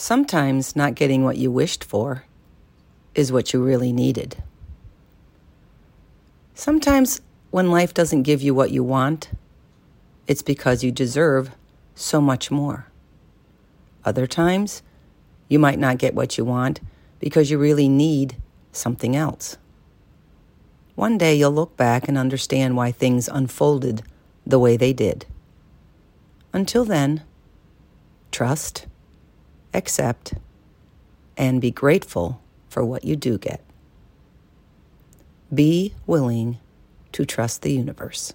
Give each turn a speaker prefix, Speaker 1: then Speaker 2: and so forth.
Speaker 1: Sometimes not getting what you wished for is what you really needed. Sometimes when life doesn't give you what you want, it's because you deserve so much more. Other times, you might not get what you want because you really need something else. One day you'll look back and understand why things unfolded the way they did. Until then, trust, accept, and be grateful for what you do get. Be willing to trust the universe.